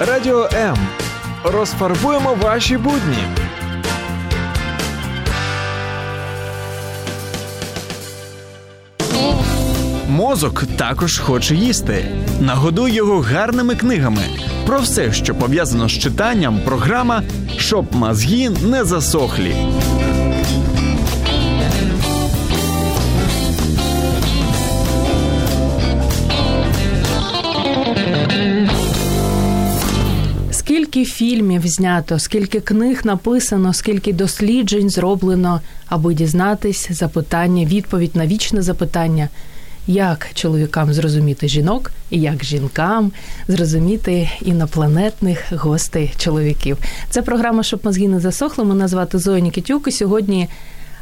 Радіо М. Розфарбуємо ваші будні. Мозок також хоче їсти. Нагодуй його гарними книгами. Про все, що пов'язано з читанням, програма щоб мозги не засохлі. Скільки фільмів знято, скільки книг написано, скільки досліджень зроблено, аби дізнатись запитання, відповідь на вічне запитання, як чоловікам зрозуміти жінок і як жінкам зрозуміти інопланетних гостей чоловіків. Це програма, щоб мозги не засохли. Мене звати Зоя Нікітюк, і Сьогодні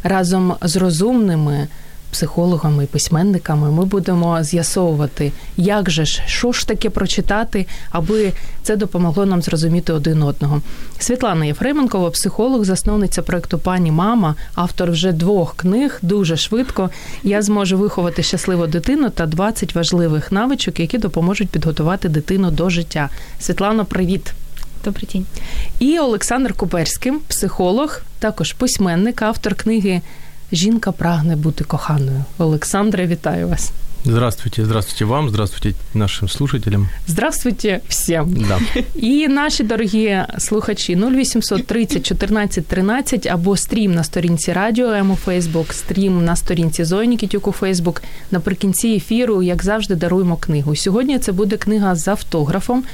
разом з розумними психологами і письменниками ми будемо з'ясовувати, як же ж, що ж таке прочитати, аби це допомогло нам зрозуміти один одного. Світлана Єфременкова, психолог, засновниця проекту Пані Мама, автор вже двох книг. Дуже швидко я зможу виховати щасливу дитину та 20 важливих навичок, які допоможуть підготувати дитину до життя. Світлано, привіт. Добрий день. І Олександр Куперський, психолог, також письменник, автор книги Жінка прагне бути коханою. Олександре, вітаю вас. Здравствуйте, здравствуйте вам, здравствуйте нашим слушателям. Здравствуйте всім. Да. І наші дорогі слухачі 0800 30 14 13 або стрім на сторінці Радіо у Фейсбук, стрім на сторінці Зої Нікітюк у Фейсбук. Наприкінці ефіру, як завжди, даруємо книгу. Сьогодні це буде книга з автографом.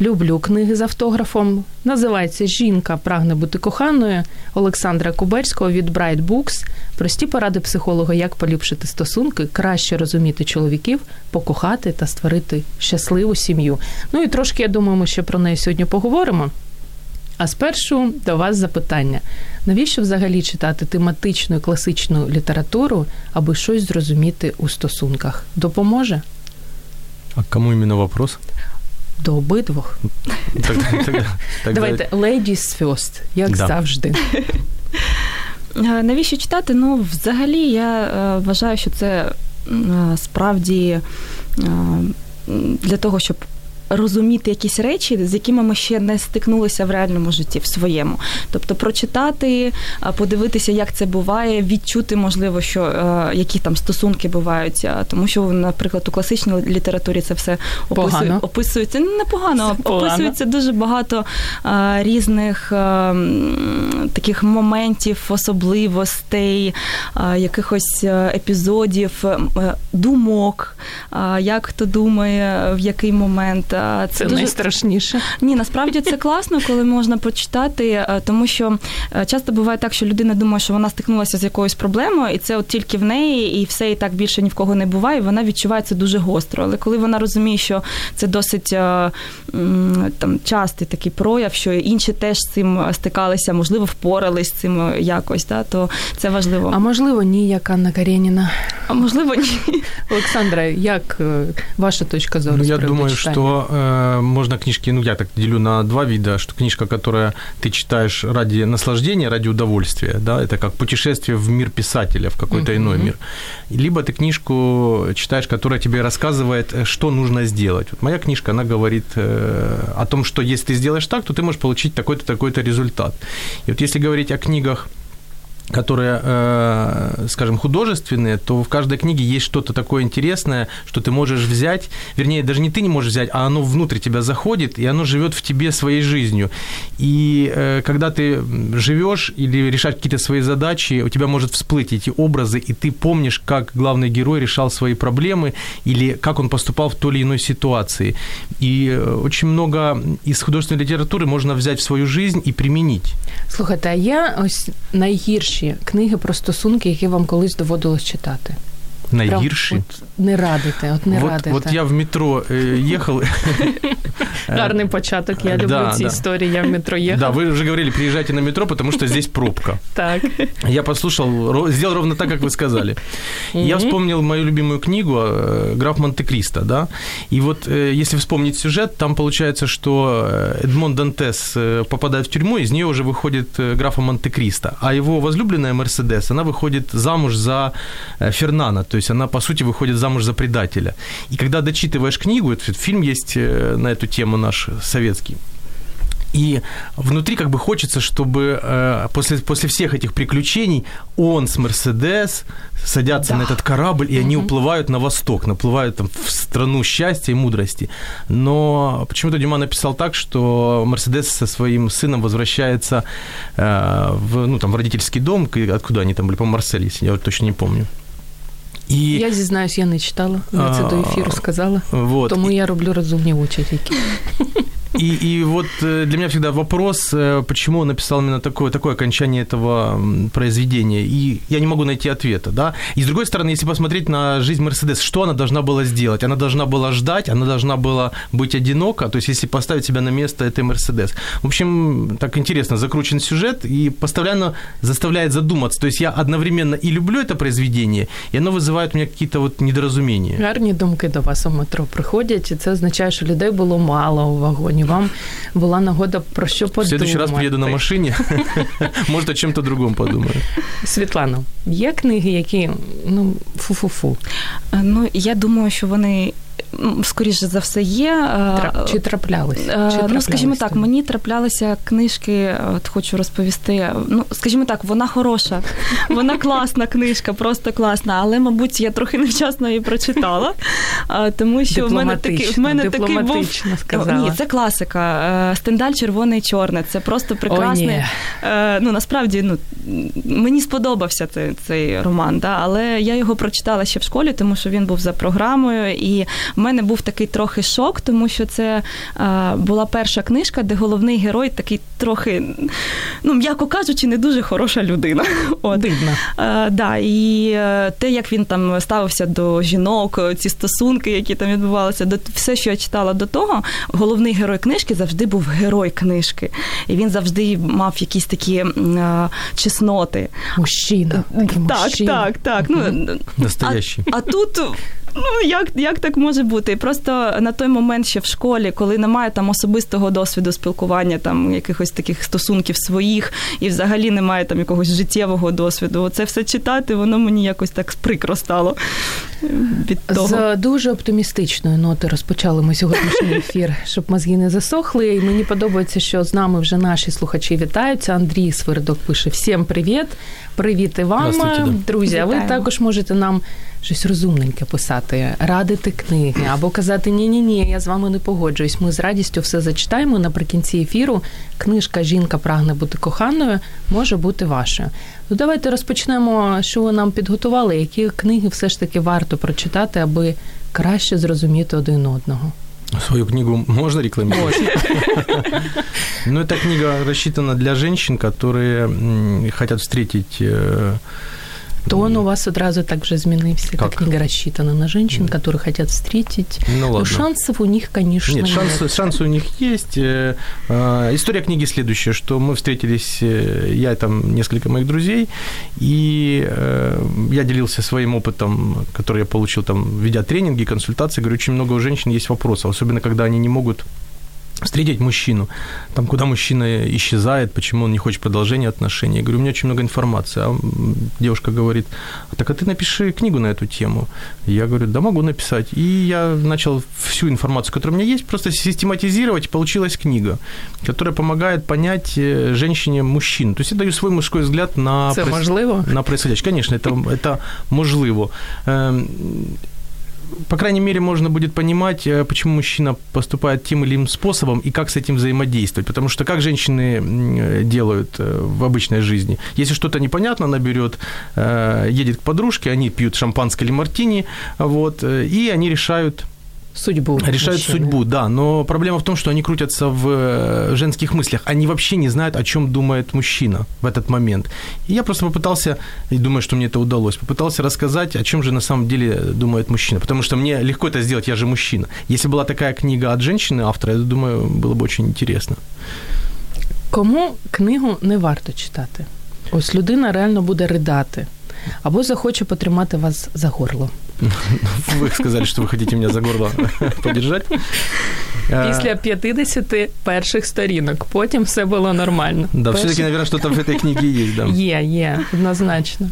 Люблю книги з автографом. Називається Жінка прагне бути коханою Олександра Куберського від Bright Books. Прості поради психолога, як поліпшити стосунки, краще розуміти чоловіків, покохати та створити щасливу сім'ю. Ну і трошки я думаю, ми ще про неї сьогодні поговоримо. А спершу до вас запитання: навіщо взагалі читати тематичну і класичну літературу, аби щось зрозуміти у стосунках? Допоможе? А кому іменно вопрос? До обидвох. Давайте ladies first, як Да. завжди. Е, Навіщо читати? Ну, взагалі, я е, вважаю, що це е, справді для того, щоб розуміти якісь речі, з якими ми ще не стикнулися в реальному житті в своєму. Тобто прочитати, подивитися, як це буває, відчути, можливо, що е, які там стосунки бувають. Тому що, наприклад, у класичній літературі це все описує, описується ну, непогано, Погано. описується дуже багато а, різних а, таких моментів, особливостей, якихось е, епізодів, е, думок, як хто думає, в який момент. А, Це найстрашніше. ні, насправді це класно, коли можна почитати, е, тому що е, часто буває так, що людина думає, що вона стикнулася з якоюсь проблемою, і це от тільки в неї, і все і так більше ні в кого не буває. і Вона відчуває це дуже гостро. Але коли вона розуміє, що це досить е, там частий такий прояв, що інші теж з цим стикалися, можливо, впорались з цим якось, да, то це важливо. А можливо, ні, як Анна Карєніна. А можливо, ні. Олександра, як ваша точка зору? Ну, я думаю, читання? что э, можно книжки, ну, я так делю на два вида, что книжка, которая ты читаешь ради наслаждения, ради удовольствия, да, это как путешествие в мир писателя, в какой-то Мгм. иной мир. Либо ты книжку читаешь, которая тебе рассказывает, э, что нужно сделать. Вот моя книжка, она говорит э, о том, что если ты сделаешь так, то ты можешь получить такой-то, такой-то результат. И вот если говорить о книгах, которые, э, скажем, художественные, то в каждой книге есть что-то такое интересное, что ты можешь взять, вернее, даже не ты не можешь взять, а оно внутрь тебя заходит, и оно живет в тебе своей жизнью. И э, когда ты живешь или решаешь какие-то свои задачи, у тебя может всплыть эти образы, и ты помнишь, как главный герой решал свои проблемы, или как он поступал в той или иной ситуации. И э, очень много из художественной литературы можно взять в свою жизнь и применить. Слухайте, а є ось найгірші книги про стосунки, які вам колись доводилось читати? Прям Наигирши. от не радите, от не вот, радите. вот я в метро э, ехал. Гарний початок. Я люблю Да, ці да. історії. Я в метро їхав. Да, вы уже говорили, приезжайте на метро, потому что здесь пробка. Так. Я послушал, ро- сделал ровно так, как вы сказали. Я Мгм. вспомнил мою любимую книгу э, «Граф Монте-Кристо», да, и вот э, если вспомнить сюжет, там получается, что э, Эдмон Дантес э, попадает в тюрьму, из нее уже выходит э, графа Монте-Кристо, а его возлюбленная Мерседес, она выходит замуж за э, Фернана, то то есть она, по сути, выходит замуж за предателя. И когда дочитываешь книгу, этот фильм есть э, на эту тему наш советский, и внутри как бы хочется, чтобы э, после, после всех этих приключений он с Мерседес садятся да. на этот корабль, и они уплывают на восток, наплывают там в страну счастья и мудрости. Но почему-то Дюма написал так, что Мерседес со своим сыном возвращается э, в, ну, там, в родительский дом, откуда они там были, по Марсель, я вот точно не помню. І... Я зізнаюсь, я не читала. Я це до ефіру сказала. Вот. Тому я роблю розумні очі тільки. И, и вот э, для меня всегда вопрос, э, почему он написал именно такое, такое окончание этого произведения. И я не могу найти ответа. Да? И с другой стороны, если посмотреть на жизнь Мерседес, что она должна была сделать? Она должна была ждать, она должна была быть одинока. То есть, если поставить себя на место этой Мерседес. В общем, так интересно, закручен сюжет и постоянно заставляет задуматься. То есть, я одновременно и люблю это произведение, и оно вызывает у меня какие-то вот недоразумения. Гарні думки до вас у метро приходять, і це означає, що людей було мало у вагоні Сьогодні вам була нагода про що подумати. В следующий раз приїду на машині, може, о чим-то другому подумаю. Світлана, є книги, які ну фу-фу-фу? Ну, я думаю, що вони скоріше за все є. Чи траплялися? Чи ну, скажімо так, мені траплялися книжки, от хочу розповісти. Ну, скажімо так, вона хороша, вона класна книжка, просто класна, але, мабуть, я трохи невчасно її прочитала, тому що в мене такий в мене такий був сказала. Ні, це класика. Е, Стендаль червоне і чорне. Це просто прекрасний. О, е, ну насправді, ну мені сподобався цей цей роман, да, але я його прочитала ще в школі, тому що він був за програмою, і в мене був такий трохи шок, тому що це а, була перша книжка, де головний герой такий трохи, ну м'яко кажучи, не дуже хороша людина. От. Дивно. А, да, І е, те, як він там ставився до жінок, ці стосунки, які там відбувалися, до все, що я читала до того, головний герой книжки завжди був герой книжки. І він завжди мав якісь такі а, чесноти. Мужчина. Так, так, так. Ну, Настоящий. А, а тут Ну, як як так може бути? Просто на той момент ще в школі, коли немає там особистого досвіду спілкування, там якихось таких стосунків своїх, і взагалі немає там якогось життєвого досвіду. Це все читати, воно мені якось так прикро стало. Від того. З дуже оптимістичної ноти розпочали ми сьогоднішній ефір, щоб мозги не засохли. І мені подобається, що з нами вже наші слухачі вітаються. Андрій Свердок пише: Всім привіт! Привіт і вам, друзі. А ви також можете нам щось розумненьке писати, радити книги або казати Ні, ні, ні, я з вами не погоджуюсь. Ми з радістю все зачитаємо. Наприкінці ефіру книжка Жінка прагне бути коханою може бути вашою. Ну, давайте розпочнемо, що ви нам підготували, які книги все ж таки варто прочитати, аби краще зрозуміти один одного. Свою книгу можно рекламировать? Ну, эта книга рассчитана для женщин, которые хотят встретить э, Тон у вас одразу так же змінився. Как? книга рассчитана на женщин, которые хотят встретить. Ну, ладно. Но шансов у них, конечно, нет. Шансы, нет. шансы у них есть. Э, э, история книги следующая, что мы встретились, э, я и там несколько моих друзей, и я делился своим опытом, который я получил там, ведя тренинги, консультации. Говорю, очень много у женщин есть вопросов, особенно когда они не могут встретить мужчину, там, куда мужчина исчезает, почему он не хочет продолжения отношений. Я говорю, у меня очень много информации. А девушка говорит, «А так а ты напиши книгу на эту тему. Я говорю, да могу написать. И я начал всю информацию, которая у меня есть, просто систематизировать, и получилась книга, которая помогает понять э, женщине мужчину. То есть я даю свой мужской взгляд на, Це проис... на происходящее. Конечно, это, это можливо. По крайней мере, можно будет понимать, э, почему мужчина поступает тем или иным способом и как с этим взаимодействовать. Потому что как женщины э, делают э, в обычной жизни? Если что-то непонятно, она берет, едет к подружке, они пьют шампанское или мартини, вот, и они решают Судьбу. Решают мужчины. судьбу, да. Но проблема в том, что они крутятся в э, женских мыслях. Они вообще не знают, о чем думает мужчина в этот момент. И я просто попытался, и думаю, что мне это удалось, попытался рассказать, о чем же на самом деле думает мужчина. Потому что мне легко это сделать, я же мужчина. Если была такая книга от женщины, автора, я думаю, было бы очень интересно. Кому книгу не варто читати? Ось людина реально буде ридати або захоче потримати вас за горло. Вы сказали, что вы хотите меня за горло подержать. Э, Після 50 перших сторінок. Потім все було нормально. Да, Перші- все-таки, наверное, что-то в этой книге есть, да. Є, є, однозначно.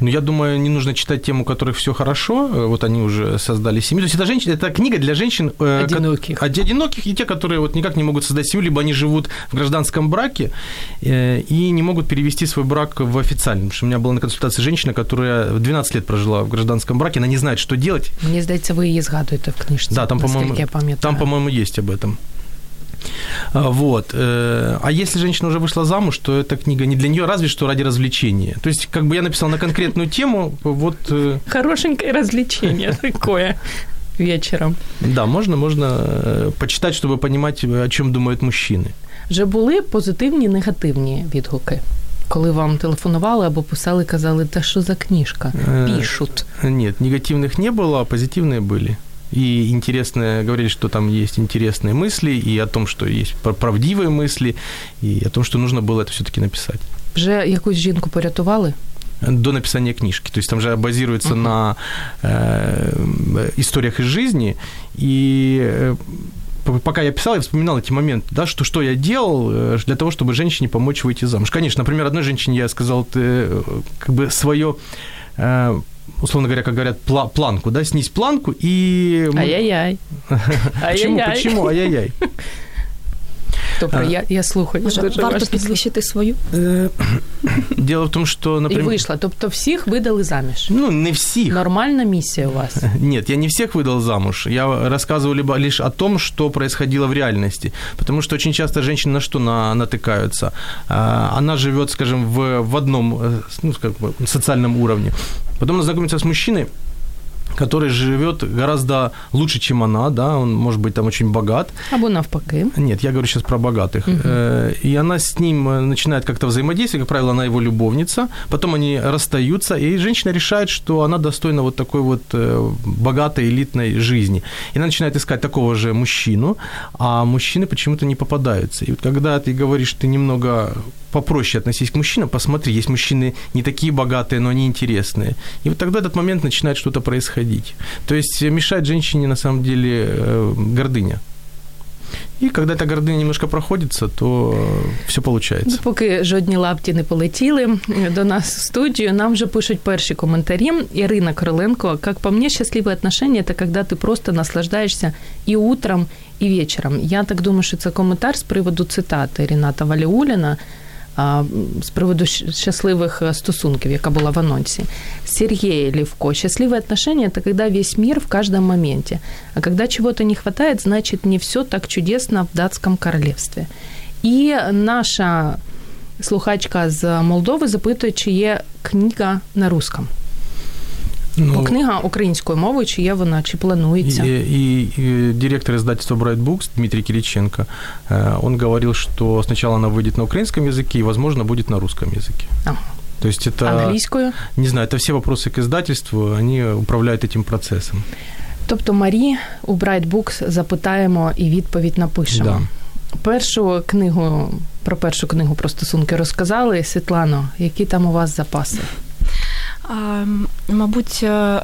Ну, я думаю, не нужно читать тем, у которых все хорошо. Э, Вот они уже создали семью. То есть это, женщина, это книга для женщин... э, ко- Одиноких. од- Одиноких и те, которые вот никак не могут создать семью, либо они живут в гражданском браке э, и не могут перевести свой брак в официальный. Потому что у меня была на консультации женщина, которая 12 лет прожила в гражданском браке, она не знает, что делать. Мені здається, ви її згадуєте в книжці. Да, там, по-моему, наскільки я пам'ятаю. там, по-моему, есть об этом. А, Вот. э, А если женщина уже вышла замуж, то эта книга не для нее, разве что ради развлечения. То есть, как бы я написал на конкретную тему, вот э, Хорошенькое развлечение такое вечором. Да, можно, можно э, почитать, чтобы понимать, о чем думают мужчины. Вже були позитивні, негативні відгуки, Коли вам телефонували або писали, казали, та що за книжка? Е, Пишуть. Нет, негативных не было, а позитивные были. И интересные, говорили, что там есть интересные мысли, и о том, что есть пр- правдивые мысли, и о том, что нужно было это все-таки написать. Вже якусь жінку порятували? До написания книжки. То есть там же базируется на э, историях из жизни. И э, пока я писал, я вспоминал эти моменты, да, что, что я делал э, для того, чтобы женщине помочь выйти замуж. Конечно, например, одной женщине я сказал, ты э, как бы свое э, условно говоря, как говорят, пла- планку, да, снизь планку и... Ай-яй-яй. Почему, почему, ай-яй-яй? Добре, А. я, я слухаю. Може, Дуже варто важко підвищити свою? Э, Дело в том, что, І например... вийшла. Тобто всіх видали заміж. Ну, не всех. Нормальна місія у вас. Нет, я не всех выдал замуж. Я рассказывал либо лишь о том, что происходило в реальности. Потому что очень часто женщины на что на, натыкаются? А, Она живет, скажем, в, в одном э, ну, как бы, социальном уровне. Потом она знакомится с мужчиной, который живет гораздо лучше, чем она, да, он может быть там очень богат, Або навпаки. нет, я говорю сейчас про богатых. Э, И она с ним э, начинает как-то взаимодействовать, как правило, она его любовница. Потом они расстаются, и женщина решает, что она достойна вот такой вот э, богатой, элитной жизни. И она начинает искать такого же мужчину, а мужчины почему-то не попадаются. И вот когда ты говоришь, ты немного попроще относись к мужчинам, посмотри, есть мужчины не такие богатые, но они интересные. И вот тогда этот момент начинает что-то происходить То есть э, мешает женщине на самом деле э, гордыня. И когда эта гордыня немножко проходится, то все Ну, получается. Поки жодні лапті не полетіли до нас в студію, нам вже пишуть перші коментарі. Ірина Короленко, как по мне, счастливые отношения – это когда ты просто наслаждаешься и утром, и вечером. Я так думаю, що це коментар з приводу цитати Ріната Валіуліна а, з приводу щ- щасливих е, стосунків, яка була в анонсі. Сергей Левко. Счастливые отношения – это когда весь мир в каждом моменте. А когда чего-то не хватает, значит, не все так чудесно в датском королевстве. І наша слухачка з Молдови запитує, чи є книга на русском. Ну, Бо книга українською мовою, чи є вона, чи планується. И, и- и директор издательства Bright Books Дмитрий Кириченко, э, он говорил, что сначала она выйдет на украинском языке и, возможно, будет на русском языке. Ага. То есть это, Англійською. не знаю, это все вопросы к издательству, они управляют этим процессом. Тобто Марі у Bright Books запитаємо і відповідь напишемо. Да. Першу книгу про першу книгу про стосунки розказали. Світлано, які там у вас запаси? А, мабуть, е,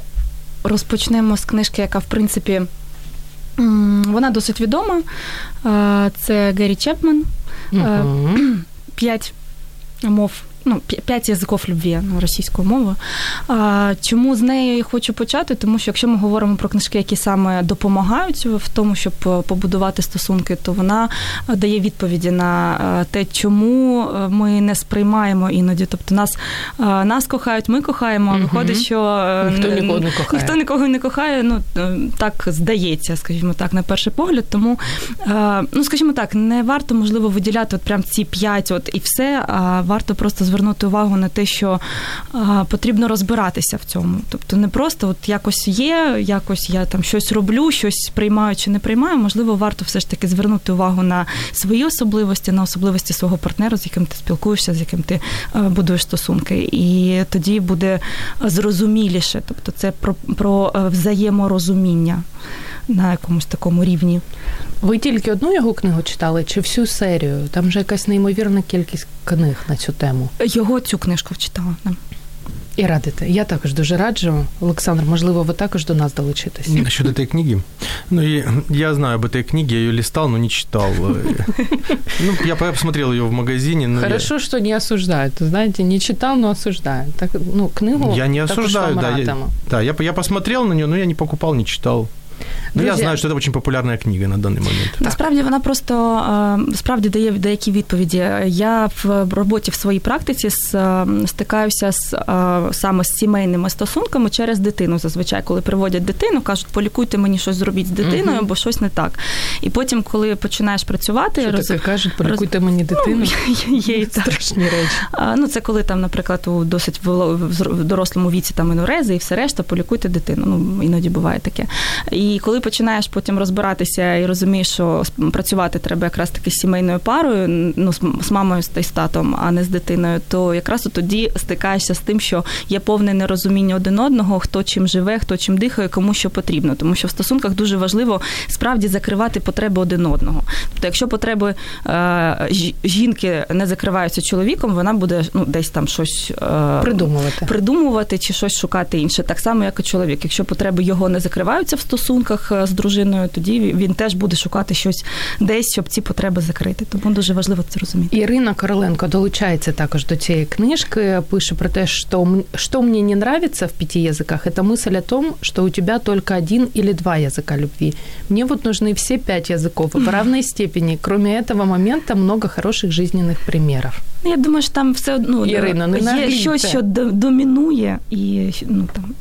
розпочнемо з книжки, яка, в принципі, вона досить відома. Це Гері Чепмен. Мгм. П'ять мов. Ну, п'ять язиків любві ну, російською мовою. А, чому з нею я хочу почати? Тому що якщо ми говоримо про книжки, які саме допомагають в тому, щоб е, побудувати стосунки, то вона е, дає відповіді на е, те, чому ми не сприймаємо іноді. Тобто нас, нас кохають, ми кохаємо, а виходить, що Ніхто нікого не кохає. Ніхто нікого не кохає, ну так здається, скажімо так, на перший погляд. Тому, ну скажімо так, не варто можливо виділяти от прям ці п'ять, от і все. А варто просто звернути увагу на те, що потрібно розбиратися в цьому. Тобто не просто от якось є, якось я там щось роблю, щось приймаю чи не приймаю. Можливо, варто все ж таки звернути увагу на свої особливості, на особливості свого партнера, з яким ти спілкуєшся, з яким ти будуєш стосунки. І тоді буде зрозуміліше. Тобто, це про, про е, взаєморозуміння на якомусь такому рівні. Ви тільки одну його книгу читали чи всю серію? Там же якась неймовірна кількість книг на цю тему. Його цю книжку читала. да. І радите. Я також дуже раджу. Олександр, можливо, ви також до нас долучитесь. Насчет этой книги. Ну, и я знаю об этой книге, я ее листал, но не читал. Ну, я посмотрел ее в магазине. Но Хорошо, я... что не осуждают. Знаете, не читал, но осуждаю. Так, ну, книгу Я не осуждаю, да. Я, да, я, я посмотрел на нее, но я не покупал, не читал. Ну, я знаю, що це дуже популярна книга на даний момент. Насправді вона просто справді дає деякі відповіді. Я в роботі в своїй практиці стикаюся з саме з сімейними стосунками через дитину. Зазвичай, коли приводять дитину, кажуть, полікуйте мені щось зробіть з дитиною, бо щось не так. І потім, коли починаєш працювати, Що роз... таке кажуть, полікуйте роз... мені дитину. Ну, є і страшні речі. Ну, це коли там, наприклад, у досить в дорослому віці там інурези і все решта, полікуйте дитину. Ну іноді буває таке. І коли починаєш потім розбиратися і розумієш, що працювати треба якраз таки з сімейною парою, ну з мамою та з татом, а не з дитиною, то якраз тоді стикаєшся з тим, що є повне нерозуміння один одного, хто чим живе, хто чим дихає, кому що потрібно. Тому що в стосунках дуже важливо справді закривати потреби один одного. Тобто, якщо потреби е, жінки не закриваються чоловіком, вона буде ну десь там щось е, придумувати придумувати чи щось шукати інше, так само, як і чоловік. Якщо потреби його не закриваються в стосунках, з дружиною, тоді він теж буде шукати щось десь, щоб ці потреби закрити. Тому дуже важливо це розуміти. Ірина Короленко долучається також до цієї книжки. Пише про те, що що мені не нравится в пяти языках, это мысль о том, что у тебя только один или два языка любви. Мне вот нужны все пять языков и в равной степени. Кроме этого момента много хороших жизненных примеров. Ну, я думаю, що там все одно Ірина, не є щось, що домінує, і ну там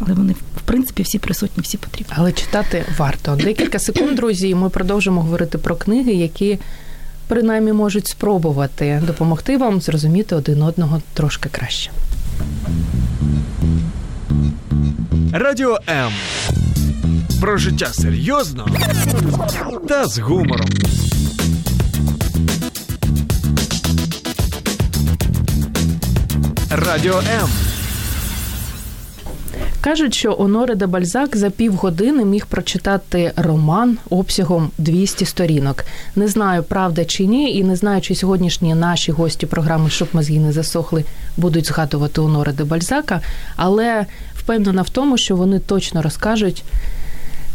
але вони в принципі всі присутні, всі потрібні. Але читати варто. Декілька секунд, друзі, і ми продовжимо говорити про книги, які принаймні можуть спробувати допомогти вам зрозуміти один одного трошки краще. Радіо М. Про життя серйозно та з гумором. Радіо М. Кажуть, що Оноре де Бальзак за півгодини міг прочитати роман обсягом 200 сторінок. Не знаю, правда чи ні, і не знаю, чи сьогоднішні наші гості програми «Щоб мозги не засохли будуть згадувати Оноре де Бальзака, але впевнена в тому, що вони точно розкажуть.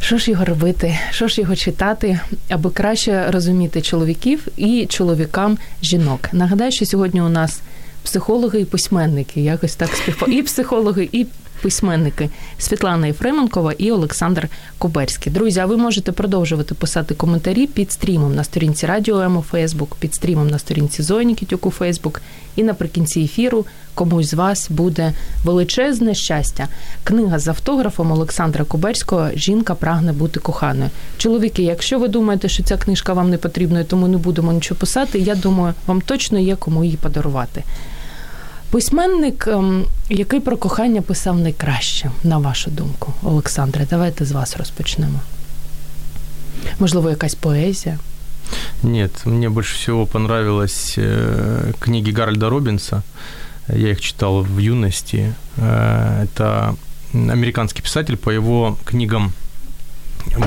Що ж його робити, що ж його читати, аби краще розуміти чоловіків і чоловікам жінок. Нагадаю, що сьогодні у нас психологи і письменники, якось так співпа... і психологи, і письменники Світлана Єфременкова і Олександр Куберський. Друзі, а ви можете продовжувати писати коментарі під стрімом на сторінці Радіо М у Фейсбук, під стрімом на сторінці Зої Нікітюк у Фейсбук. І наприкінці ефіру комусь з вас буде величезне щастя. Книга з автографом Олександра Куберського Жінка прагне бути коханою. Чоловіки, якщо ви думаєте, що ця книжка вам не потрібна, тому не будемо нічого писати, я думаю, вам точно є кому її подарувати. Письменник, який про кохання писав найкраще, на вашу думку, Олександре, давайте з вас розпочнемо. Можливо, якась поезія? Нет, мне больше всего понравились э, книги Гарольда Робинса. Я их читал в юности. Э, это американский писатель. По его книгам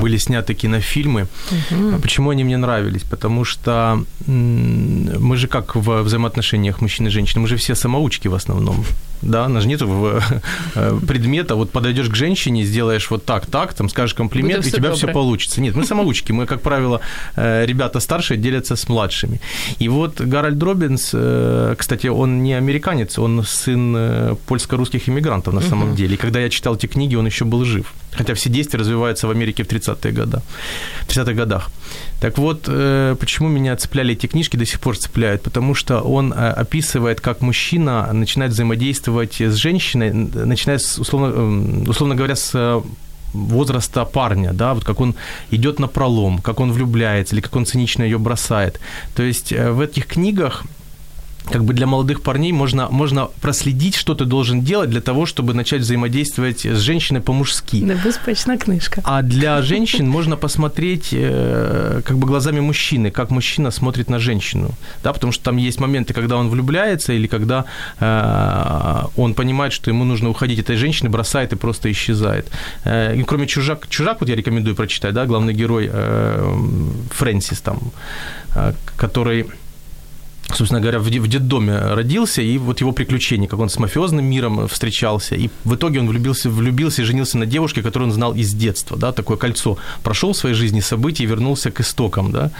были сняты кинофильмы. Угу. Почему они мне нравились? Потому что мы же как в взаимоотношениях мужчины и женщины, мы же все самоучки в основном. Да, она же нет э, предмета, вот подойдешь к женщине, сделаешь вот так, так, там скажешь комплимент, Будет и у тебя все получится. Нет, мы самоучки, мы, как правило, э, ребята старшие делятся с младшими. И вот Гарольд Робинс, э, кстати, он не американец, он сын польско-русских иммигрантов на самом деле. И когда я читал эти книги, он еще был жив. Хотя все действия развиваются в Америке в 30-е годы. В 30-х годах. Так вот, почему меня цепляли эти книжки, до сих пор цепляют? Потому что он описывает, как мужчина начинает взаимодействовать с женщиной, начиная с, условно, эм, условно говоря, с э, возраста парня, да, вот как он идет на пролом, как он влюбляется или как он цинично ее бросает. То есть э, в этих книгах как бы для молодых парней можно, можно проследить, что ты должен делать для того, чтобы начать взаимодействовать с женщиной по-мужски. Небезпечна книжка. А для женщин можно посмотреть э, как бы глазами мужчины, как мужчина смотрит на женщину. Да, потому что там есть моменты, когда он влюбляется или когда э, он понимает, что ему нужно уходить этой женщины, бросает и просто исчезает. Э, и кроме «Чужак», «Чужак» вот я рекомендую прочитать, да, главный герой Фрэнсис там, который собственно говоря, в детдоме родился, и вот его приключения, как он с мафиозным миром встречался, и в итоге он влюбился, влюбился и женился на девушке, которую он знал из детства, да, такое кольцо. Прошел в своей жизни события и вернулся к истокам, да.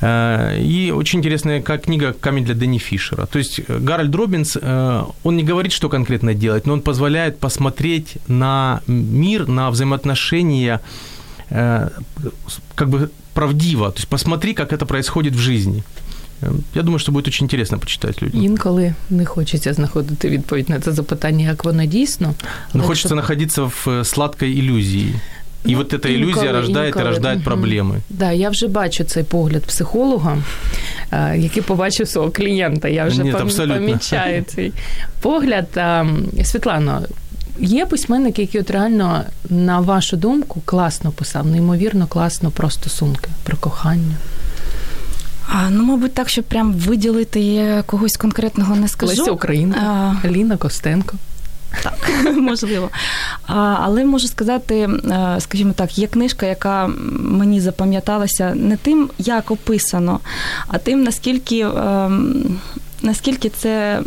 Э, И очень интересная книга «Камень для Дэнни Фишера». То есть э, Гарольд Робинс, э, он не говорит, что конкретно делать, но он позволяет посмотреть на мир, на взаимоотношения э, как бы правдиво. То есть посмотри, как это происходит в жизни. Э, Я думаю, що буде дуже інтересно почитати людям. Інколи не хочеться знаходити відповідь на це запитання, як воно дійсно. Но Але хочется що- находиться в э, сладкой иллюзии. И Ну, вот эта інколи- иллюзия рождает інколи. и рождает Мгм. проблемы. Да, я вже бачу цей погляд психолога, е, який побачив свого клієнта. Я вже Ні, пом- абсолютно. помічаю цей погляд. А, Світлано, є письменник, який от реально, на вашу думку, класно писав, неймовірно класно про стосунки, про кохання. А, ну, мабуть, так, щоб прям виділити когось конкретного не скажу. Леся Українка, А, Аліна Костенко. Так, можливо. А, але можу сказати, е, скажімо так, є книжка, яка мені запам'яталася не тим, як описано, а тим, наскільки, ем, наскільки це.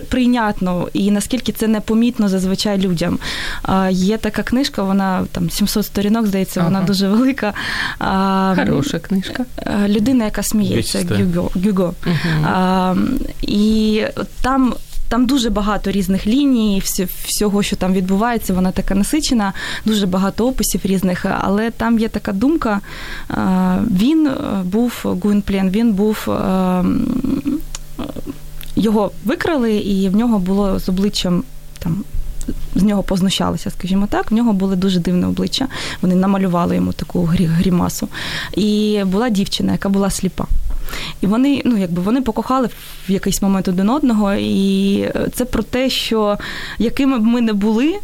Прийнятно і наскільки це непомітно зазвичай людям. А, Є така книжка, вона там 700 сторінок, здається, вона дуже велика. А, Хороша книжка. Людина, яка сміється, Гюго. Гюго. А, і там. Там дуже багато різних ліній, всього, що там відбувається, вона така насичена, дуже багато описів різних. Але там є така думка. Він е, був Гуінплен, він був. Його викрали, і в нього було з обличчям там. З нього познущалися, скажімо так. В нього були дуже дивне обличчя. Вони намалювали йому таку грі- грімасу. І була дівчина, яка була сліпа. І вони, ну якби вони покохали в якийсь момент один одного, і це про те, що якими б ми не були,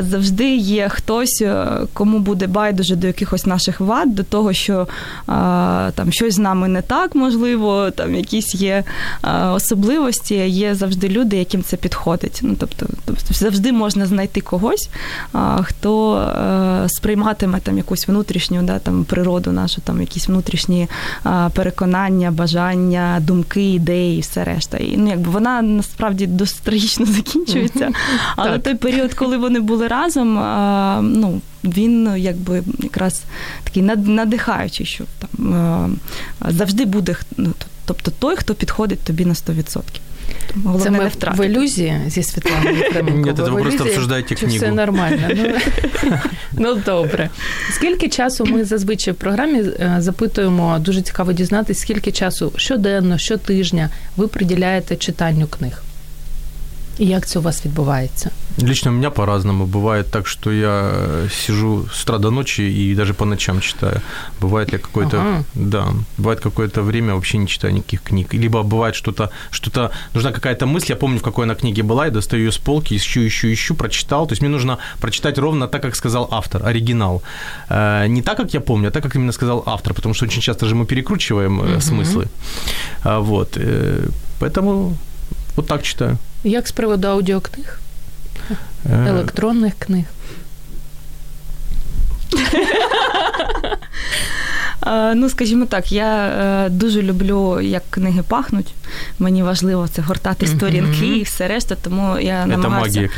завжди є хтось, е, кому буде байдуже до якихось наших вад, до того, що там щось з нами не так, можливо, там якісь є особливості. Є завжди люди, яким це підходить. Ну тобто, тобто завжди можна знайти когось, хто е, сприйматиме там якусь внутрішню да, там, природу нашу, там якісь внутрішні а, переконання, бажання, думки, ідеї, і все решта. І ну, якби вона насправді досить трагічно закінчується. Але той період, коли вони були разом, ну. Він якби якраз такий над- надихаючий, що там завжди буде ну, тобто той, хто підходить тобі на 100%. Головне Це не втратити. в ілюзії зі Світланою Ні, це ви просто обсуждаєте чи книгу. Все нормально. Ну, ну добре. Скільки часу ми зазвичай в програмі е, запитуємо, дуже цікаво дізнатися, скільки часу щоденно, щотижня ви приділяєте читанню книг? І як це у вас відбувається? Лично у меня по-разному. Бывает так, что я э, сижу с утра до ночи и даже по ночам читаю. Бывает я какое-то... Ага. Да, бывает какое-то время вообще не читаю никаких книг. Либо бывает что-то, что-то... Нужна какая-то мысль, я помню, в какой она книге была, я достаю ее с полки, ищу, ищу, ищу, прочитал. То есть мне нужно прочитать ровно так, как сказал автор, оригинал. Э, Не так, как я помню, а так, как именно сказал автор, потому что очень часто же мы перекручиваем э, Мгм. смыслы. А, Вот. э, Поэтому вот так читаю. Як з приводу аудіокниг, Э, електронних книг? Е, Ну, скажімо так, я е, дуже люблю, як книги пахнуть. Мені важливо це гортати сторінки і все решта, тому я намагаюся,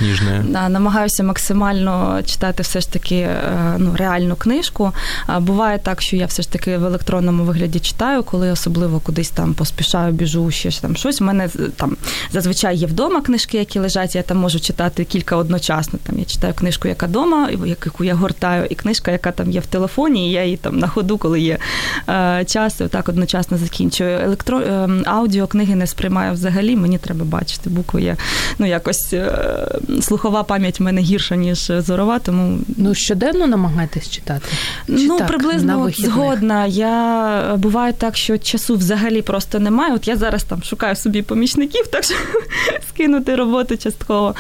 да, намагаюся максимально читати все ж таки е, ну, реальну книжку. Буває так, що я все ж таки в електронному вигляді читаю, коли особливо кудись там поспішаю, біжу, ще там щось. У мене е, там зазвичай є вдома книжки, які лежать, я там можу читати кілька одночасно. Там я читаю книжку, яка вдома, яку я гортаю, і книжка, яка там є в телефоні, і я її там на ходу, коли є е, час, так одночасно закінчую. Електро... е, аудіокниги не сприймаю взагалі, мені треба бачити букви. Я, ну, якось е, слухова пам'ять в мене гірша, ніж зорова, тому Ну, щоденно намагаєтесь читати? Чи ну, так, приблизно згодна. Я буває так, що часу взагалі просто немає. От я зараз там шукаю собі помічників, так що скинути роботу частково,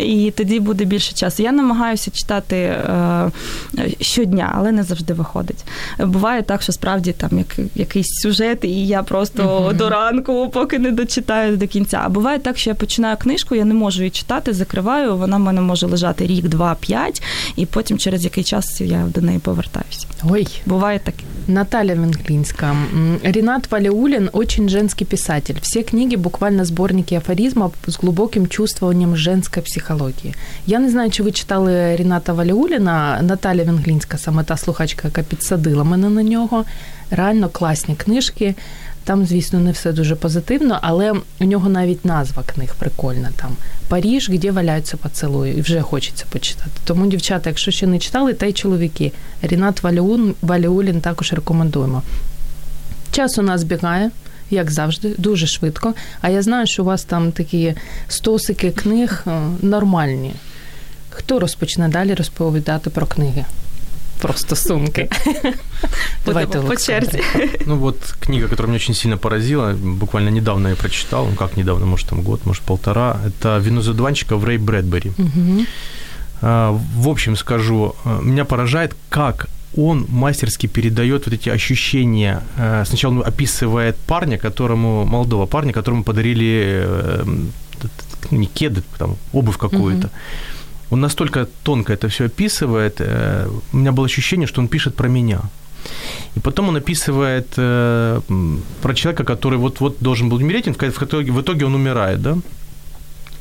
і тоді буде більше часу. Я намагаюся читати е, щодня, але не завжди виходить. Буває так, що справді там як, якийсь сюжет, і я просто Мгм. до ранку, поки не дочитаю до кінця. А буває так, що я починаю книжку, я не можу її читати, закриваю, вона в мене може лежати рік, два, п'ять, і потім через який час я до неї повертаюся. Ой, Буває таке. Наталья Венглинская. М, Ренат Валиулин очень женский писатель. Все книги буквально сборники афоризмов с глубоким чувствованием женской психологии. Я не знаю, чи ви читали Рената Валіуліна, Наталя Венглінська, саме та слухачка, яка підсадила мене на нього. Реально класні книжки. Там, звісно, не все дуже позитивно, але у нього навіть назва книг прикольна. Там Паріж, де валяються поцілуї, і вже хочеться почитати. Тому, дівчата, якщо ще не читали, та й чоловіки. Рінат Валіун, Валіулін також рекомендуємо. Час у нас бігає, як завжди, дуже швидко. А я знаю, що у вас там такі стосики книг е, нормальні. Хто розпочне далі розповідати про книги? Про стосунки. Давайте, по черзі. Ну вот книга, которая меня очень сильно поразила, буквально недавно я прочитал, ну как недавно, может там год, может полтора, это «Вино задуванчиков» Рэй Брэдбери. А, В общем скажу, э, меня поражает, как он мастерски передает вот эти ощущения. Э, Сначала он описывает парня, которому, молодого парня, которому подарили э, т- не кеды, там, обувь какую-то. Он настолько тонко это все описывает. э, У меня было ощущение, что он пишет про меня. И потом он описывает э, про человека, который вот-вот должен был умереть, в в итоге он умирает, да?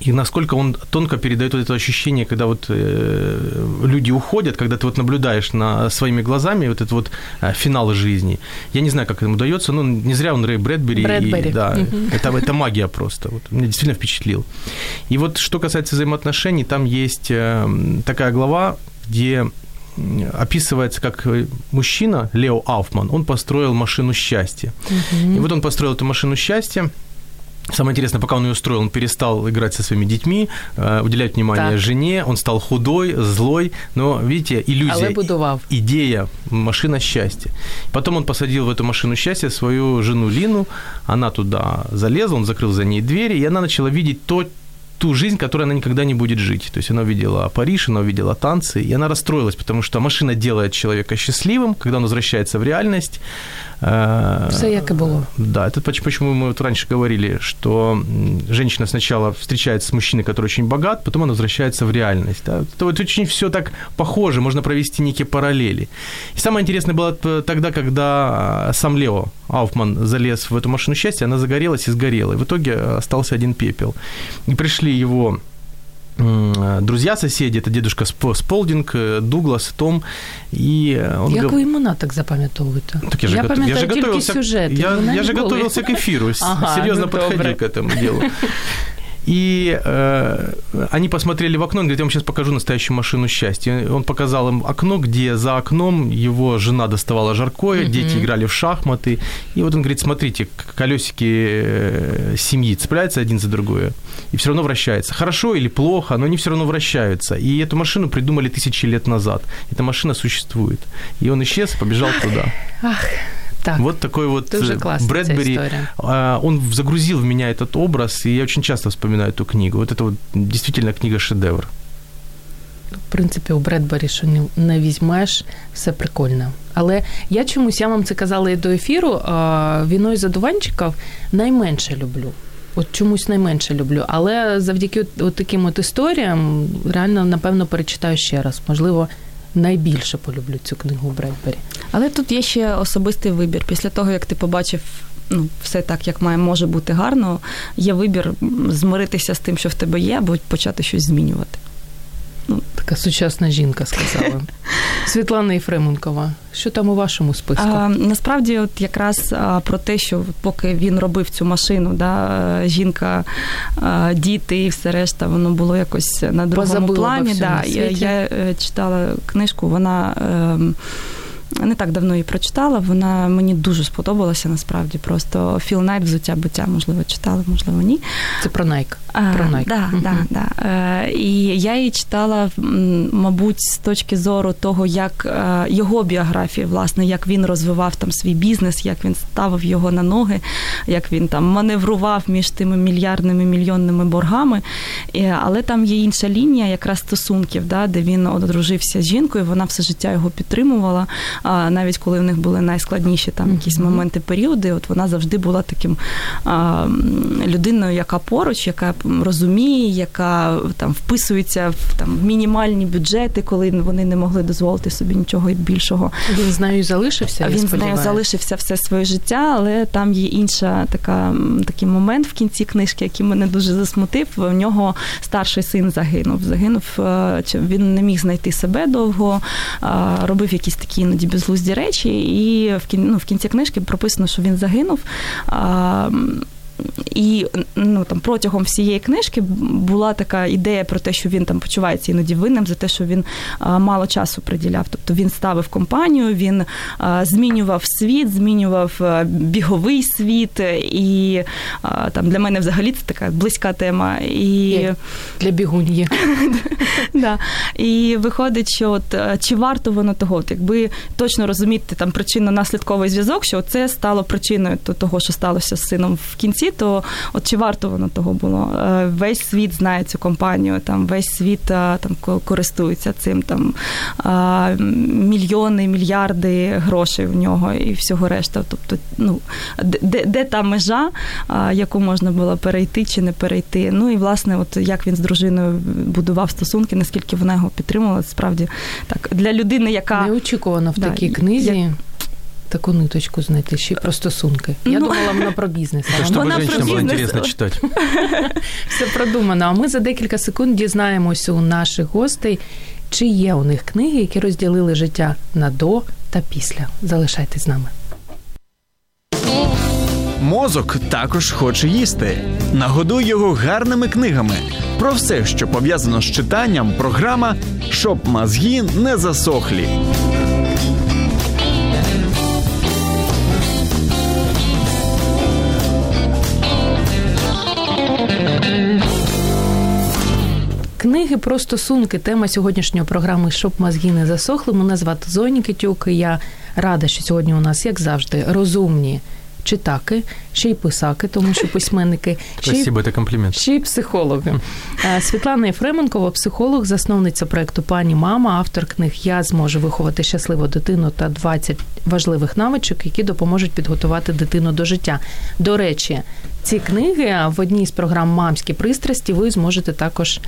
И насколько он тонко передает вот это ощущение, когда вот э, люди уходят, когда ты вот наблюдаешь на своими глазами вот этот вот э, финал жизни. Я не знаю, как ему удается, но не зря он Рэй Брэдбери. Брэдбери. И, да, Мгм. это, это магия просто. Вот, меня действительно впечатлил. И вот что касается взаимоотношений, там есть э, такая глава, где описывается, как мужчина, Лео Ауфман, он построил машину счастья. И вот он построил эту машину счастья, Самое интересное, пока он ее строил, он перестал играть со своими детьми, э, уделять внимание Так. жене, он стал худой, злой, но, видите, иллюзия, будував. идея, машина счастья. Потом он посадил в эту машину счастья свою жену Лину, она туда залезла, он закрыл за ней двери, и она начала видеть то, ту жизнь, которой она никогда не будет жить. То есть она увидела Париж, она увидела танцы, и она расстроилась, потому что машина делает человека счастливым, когда он возвращается в реальность. Э, Все як і було. Да, это поч- почему мы вот раньше говорили, что женщина сначала встречается с мужчиной, который очень богат, потом она возвращается в реальность. Да? Это вот очень все так похоже, можно провести некие параллели. И самое интересное было тогда, когда а, сам Лео Ауфман залез в эту машину счастья, она загорелась и сгорела. И в итоге остался один пепел. И пришли его друзья, соседи, это дедушка Сп- Сполдинг, э, Дуглас, Том, и он Як гов- ви імена так запам'ятовуєте? так я же, гот- пам'ятаю я же тільки готовился, сюжети. я, імена я же ніколи. готовился к эфиру, с- Ага, серьезно ну подходил добре. к этому делу. И э, они посмотрели в окно, он говорит, я вам сейчас покажу настоящую машину счастья. И Он показал им окно, где за окном его жена доставала жаркое, Мгм. дети играли в шахматы. И вот он говорит, смотрите, колесики э, семьи цепляются один за другое, и все равно вращается. Хорошо или плохо, но они все равно вращаются. И эту машину придумали тысячи лет назад. Эта машина существует. И он исчез, побежал туда. Ах, так. Вот такой вот Дуже э, класна ця Брэдбери. історія. А, Он загрузил в меня этот образ, и я очень часто вспоминаю эту книгу. Вот это вот действительно книга-шедевр. В принципі, у Бредбері, що не, не візьмеш, все прикольно. Але я чомусь, я вам це казала і до ефіру, а, віно із одуванчиків найменше люблю. От чомусь найменше люблю. Але завдяки от, от таким от історіям реально, напевно, перечитаю ще раз. Можливо, найбільше полюблю цю книгу Бредбері. Але тут є ще особистий вибір. Після того, як ти побачив ну, все так, як має може бути гарно, є вибір змиритися з тим, що в тебе є, або почати щось змінювати. Така сучасна жінка сказала. Світлана Єфременкова, що там у вашому списку? А, насправді, от якраз а, про те, що поки він робив цю машину, да, е, жінка, а, діти і все решта, воно було якось на другому Позабила плані. Да, я, я е, читала книжку, вона. ем, не так давно її прочитала, вона мені дуже сподобалася насправді. Просто Філ Найт взуття буття, можливо, читала, можливо, ні. Це про Nike. Про Nike. да, Мгм. да, да. Е, і я її читала, мабуть, з точки зору того, як е, його біографії, власне, як він розвивав там свій бізнес, як він ставив його на ноги, як він там маневрував між тими мільярдними мільйонними боргами. Але там є інша лінія, якраз стосунків, да, де він одружився з жінкою, вона все життя його підтримувала. А, навіть коли в них були найскладніші там якісь моменти, періоди, от вона завжди була таким а, людиною, яка поруч, яка розуміє, яка там вписується в там в мінімальні бюджети, коли вони не могли дозволити собі нічого більшого. Він з нею залишився. Він з нею залишився все своє життя, але там є інша така такий момент в кінці книжки, який мене дуже засмутив. У нього старший син загинув. Загинув, е, він не міг знайти себе довго, робив якісь такі іноді безглузді речі, і в кін, ну, в кінці книжки прописано, що він загинув. І ну там протягом всієї книжки була така ідея про те, що він там почувається іноді винним за те, що він а, мало часу приділяв. Тобто він ставив компанію, він а, змінював світ, змінював біговий світ, і а, там для мене взагалі це така близька тема. І для бігуньї. Да. І виходить, що от чи варто воно того, от якби точно розуміти там причинно-наслідковий зв'язок, що це стало причиною того, що сталося з сином в кінці то от чи варто воно того було? Е, весь світ знає цю компанію, там весь світ е, там користується цим там мільйони, мільярди грошей в нього і всього решта. Тобто, ну де, де та межа, яку можна було перейти чи не перейти? Ну і власне, от як він з дружиною будував стосунки, наскільки вона його підтримувала, справді так для людини, яка неочікувано в да, такій книзі. Я таку ниточку знайти, ще й про стосунки. Я ну, думала, вона про бізнес. А щоб вона про було інтересно читати. Все продумано. А ми за декілька секунд дізнаємося у наших гостей, чи є у них книги, які розділили життя на до та після. Залишайтесь з нами. Мозок також хоче їсти. Нагодуй його гарними книгами. Про все, що пов'язано з читанням, програма щоб мозги не засохлі. Книги про стосунки. Тема сьогоднішньої програми Щоб мозги не засохли. Мене звати Зоні Китюк. і Я рада, що сьогодні у нас, як завжди, розумні читаки, ще й писаки, тому що письменники Спасибо, це комплімент. Ще й психологи. Світлана Єфременкова, психолог, засновниця проекту Пані Мама, автор книг Я зможу виховати щасливу дитину та 20 важливих навичок, які допоможуть підготувати дитину до життя. До речі, ці книги в одній з програм Мамські пристрасті ви зможете також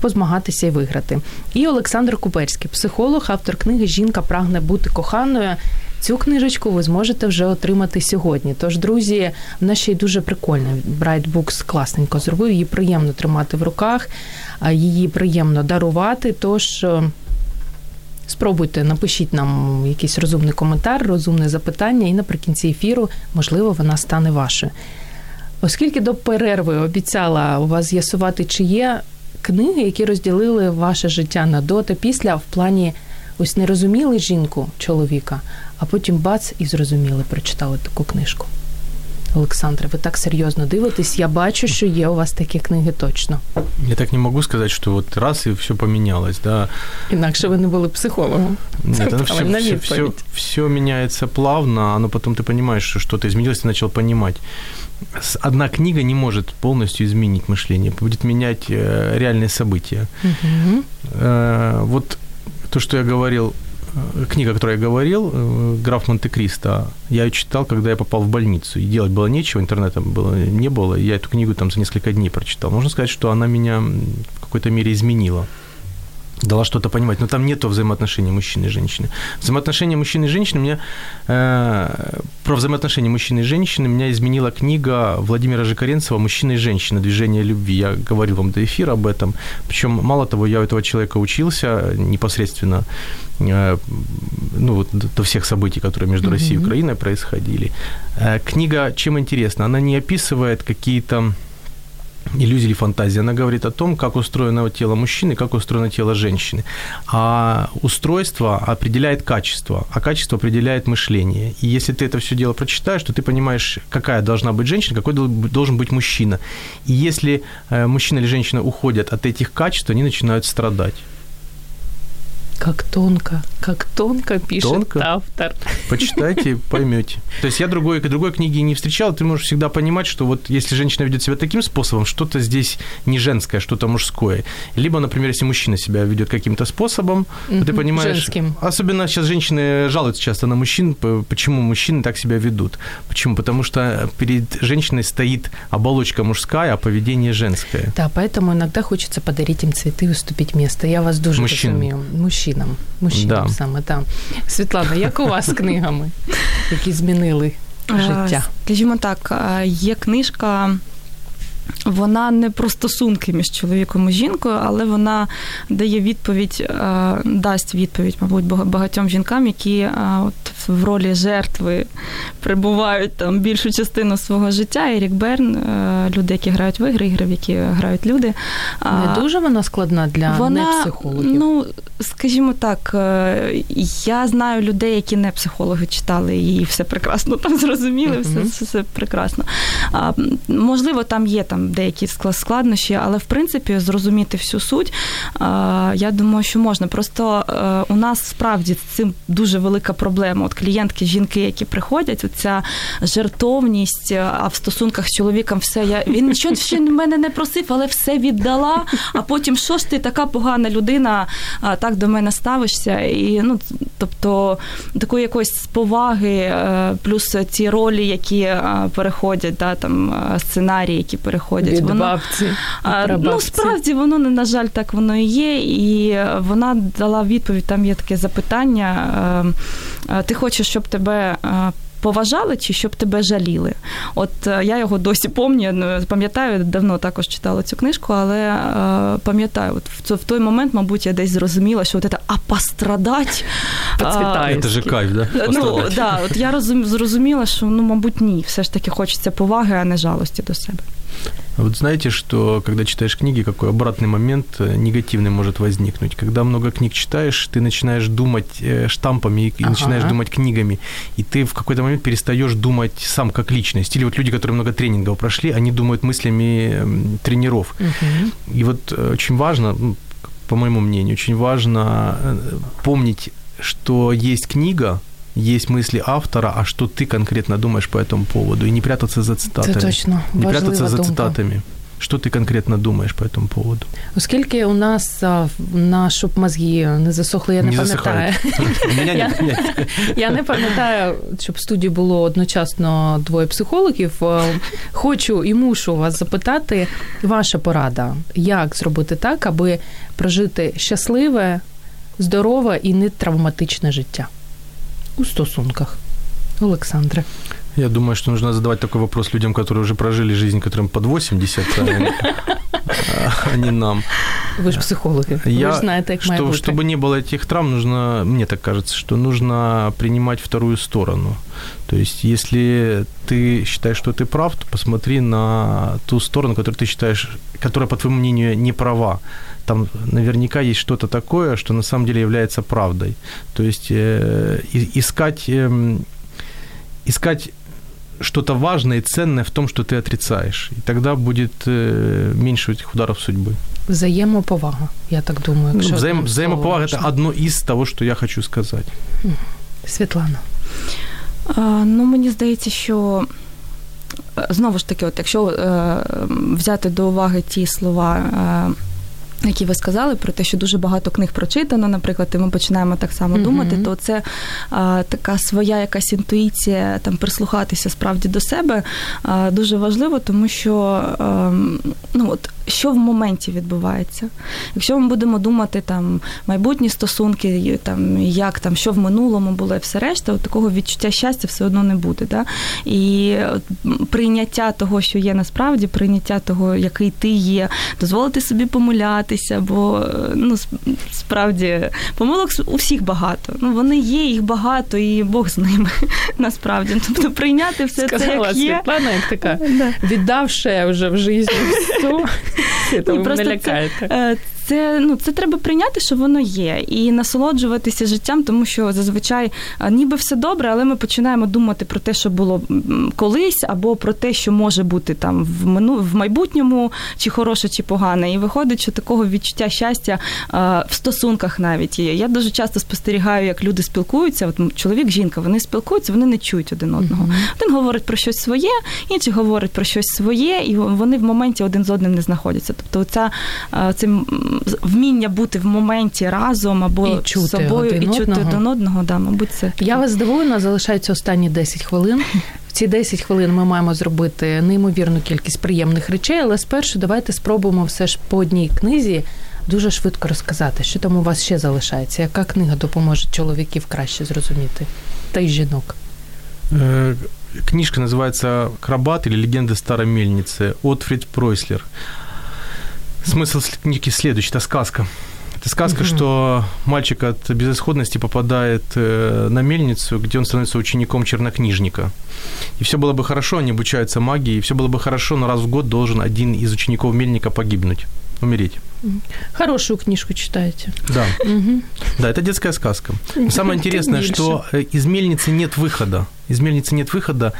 позмагатися і виграти. І Олександр Куперський, психолог, автор книги Жінка прагне бути коханою. Цю книжечку ви зможете вже отримати сьогодні. Тож, друзі, вона ще й дуже прикольна. Bright Books класненько зробив, її приємно тримати в руках, її приємно дарувати. Тож. Е, спробуйте, напишіть нам якийсь розумний коментар, розумне запитання, і наприкінці ефіру, можливо, вона стане вашою. Оскільки до перерви обіцяла у вас з'ясувати, чи є книги, які розділили ваше життя на до та після в плані ось не розуміли жінку чоловіка, а потім бац і зрозуміли, прочитали таку книжку. Олександре, ви так серйозно дивитесь. Я бачу, що є у вас такі книги точно. Я так не можу сказати, що от раз і все помінялось. Да. Інакше ви не були психологом. Нет, оно все, все, все, все меняется плавно, но потом ты понимаешь, что что-то изменилось, ты начал понимать. Одна книга не может полностью изменить мышление, будет менять э, реальные события. Угу. Вот то, что я говорил, э, книга, о которой я говорил, «Граф Монте-Кристо», я ее читал, когда я попал в больницу, и делать было нечего, интернета было, не было, и я эту книгу там за несколько дней прочитал. Можно сказать, что она меня в какой-то мере изменила дала что-то понимать. Но там нету взаимоотношений мужчины и женщины. Взаимоотношения мужчины и женщины меня... Э, про взаимоотношения мужчины и женщины меня изменила книга Владимира Жикаренцева «Мужчина и женщина. Движение любви». Я говорил вам до эфира об этом. Причем, мало того, я у этого человека учился непосредственно э, ну, вот, до всех событий, которые между mm-hmm. Россией и Украиной происходили. Э, книга чем интересна? Она не описывает какие-то иллюзия или фантазия, она говорит о том, как устроено тело мужчины, как устроено тело женщины. А устройство определяет качество, а качество определяет мышление. И если ты это все дело прочитаешь, то ты понимаешь, какая должна быть женщина, какой должен быть мужчина. И если э, мужчина или женщина уходят от этих качеств, они начинают страдать. Как тонко, как тонко пишет Тонко? автор. Почитайте, поймете. То есть я другой, другой книги не встречал, ты можешь всегда понимать, что вот если женщина ведет себя таким способом, что-то здесь не женское, что-то мужское. Либо, например, если мужчина себя ведет каким-то способом, Мгм, ты понимаешь... женским. Особенно сейчас женщины жалуются часто на мужчин, почему мужчины так себя ведут. Почему? Потому что перед женщиной стоит оболочка мужская, а поведение женское. Да, поэтому иногда хочется подарить им цветы и уступить место. Я вас дуже Мужчинам. розумію. Мужчинам. Мужчинам Да. саме там. Світлана, як у вас з книгами, які змінили життя? Е, Скажімо так, е, є книжка. Вона не про стосунки між чоловіком і жінкою, але вона дає відповідь, е, дасть відповідь, мабуть, бага- багатьом жінкам, які е, от в ролі жертви перебувають там більшу частину свого життя. Ерік Берн, е, люди, які грають в ігри, ігри, в які грають люди. Не дуже вона складна для вона, непсихологів. Ну, скажімо так, я знаю людей, які не психологи читали і все прекрасно там зрозуміли, все, Мгм. все, все прекрасно. Можливо, там є там деякі скла- складнощі, але в принципі зрозуміти всю суть. Я думаю, що можна. Просто е, у нас справді з цим дуже велика проблема. От клієнтки, жінки, які приходять, оця жертовність, а в стосунках з чоловіком все я він нічого ще мене не просив, але все віддала. А потім що ж ти така погана людина, так до мене ставишся? І ну, тобто такої якоїсь поваги, е, плюс ці ролі, які е, переходять, да, там е, сценарії, які переходять. Від воно- бабці. а. Ну, справді, воно не на жаль, так воно і є. І вона дала відповідь. Там є таке запитання: е, е, ти хочеш, щоб тебе. е, Поважали чи щоб тебе жаліли? От е, я його досі пам'ятаю, пам'ятаю, давно також читала цю книжку, але е, пам'ятаю, от в, в той момент, мабуть, я десь зрозуміла, що от це а пострадать. Это же кайф, да? Ну, да, от я розум, зрозуміла, що ну, мабуть, ні, все ж таки хочеться поваги, а не жалості до себе. Вот знаете, что когда читаешь книги, какой обратный момент э, негативный может возникнуть? Когда много книг читаешь, ты начинаешь думать э, штампами и Ага. начинаешь думать книгами, и ты в какой-то момент перестаешь думать сам как личность. Или вот люди, которые много тренингов прошли, они думают мыслями тренеров. Мгм. И вот э, очень важно, ну, по моему мнению, очень важно помнить, что есть книга, есть мысли автора, а что ты конкретно думаешь по этому поводу, и не прятаться за цитатами. Це точно Не важлива прятаться за думка. цитатами. Что ты конкретно думаешь по этому поводу? Оскільки у нас а, на щоб мозги не засохли, я не, Не пам'ятаю. засыхают. У меня нет. нет. Я не пам'ятаю, щоб в студії було одночасно двоє психологів. Е, Хочу і мушу вас запитати, ваша порада, як зробити так, аби прожити щасливе, здорове і не травматичне життя У стосунках. Олександре. Я думаю, что нужно задавать такой вопрос людям, которые уже прожили жизнь, которым под 80, а не- а не нам. Ви ж психологи. Я- ж знаєте, як має Что, чтобы не было этих травм, нужно, мне так кажется, что нужно принимать вторую сторону. То есть, если ты считаешь, что ты прав, то посмотри на ту сторону, которую ты считаешь, которая, по твоему мнению, не права Там наверняка есть что-то такое, что на самом деле является правдой. То есть, э, и- искать, эм, искать что-то важное и ценное в том, что ты отрицаешь. И тогда будет э, меньше этих ударов судьбы. Взаємоповага, я так думаю. Ну, якщо взаим- одним взаимоповага – словом это одно из того, что я хочу сказать. Світлана. А, Ну, мені здається, що е, знову ж таки, от якщо е, взяти до уваги ті слова. е, які ви сказали про те, що дуже багато книг прочитано, наприклад, і ми починаємо так само Мгм. думати, то це а, така своя якась інтуїція, там прислухатися справді до себе а, дуже важливо, тому що а, ну от що в моменті відбувається. Якщо ми будемо думати там майбутні стосунки, там як там, що в минулому було і все решта, от такого відчуття щастя все одно не буде. Да? І от, прийняття того, що є насправді, прийняття того, який ти є, дозволити собі помилятися, бо е, ну справді помилок у всіх багато. Ну вони є, їх багато, і Бог з ними насправді. Тобто прийняти все це Сказала як є. Світлана, як така, Да. віддавши вже в житті всю, це не просто це, е, ну це треба прийняти, що воно є, і насолоджуватися життям, тому що зазвичай ніби все добре, але ми починаємо думати про те, що було колись, або про те, що може бути там в мину в майбутньому, чи хороше, чи погане. І виходить, що такого відчуття щастя в стосунках навіть є. Я дуже часто спостерігаю, як люди спілкуються. От чоловік, жінка, вони спілкуються, вони не чують один одного. Mm-hmm. Один говорить про щось своє, інший говорить про щось своє, і вони в моменті один з одним не знаходяться. Тобто, ця це вміння бути в моменті разом або і чути з собою один і чути одного. один одного. Да, мабуть, це я вас здивую, на залишаються останні 10 хвилин. В ці 10 хвилин ми маємо зробити неймовірну кількість приємних речей, але спершу давайте спробуємо все ж по одній книзі дуже швидко розказати, що там у вас ще залишається. Яка книга допоможе чоловіків краще зрозуміти та й жінок? Е, книжка называется «Крабат» или «Легенды старой мельницы» Отфрид Пройслер. Смысл книги следующий, это сказка. Это сказка, угу. что мальчик от безысходности попадает э, на мельницу, где он становится учеником чернокнижника. И все было бы хорошо, они обучаются магии, и все было бы хорошо, но раз в год должен один из учеников мельника погибнуть, умереть. Хорошую книжку читаете. Да. Угу. Да, это детская сказка. Самое интересное, что э, из мельницы нет выхода. Из мельницы нет выхода.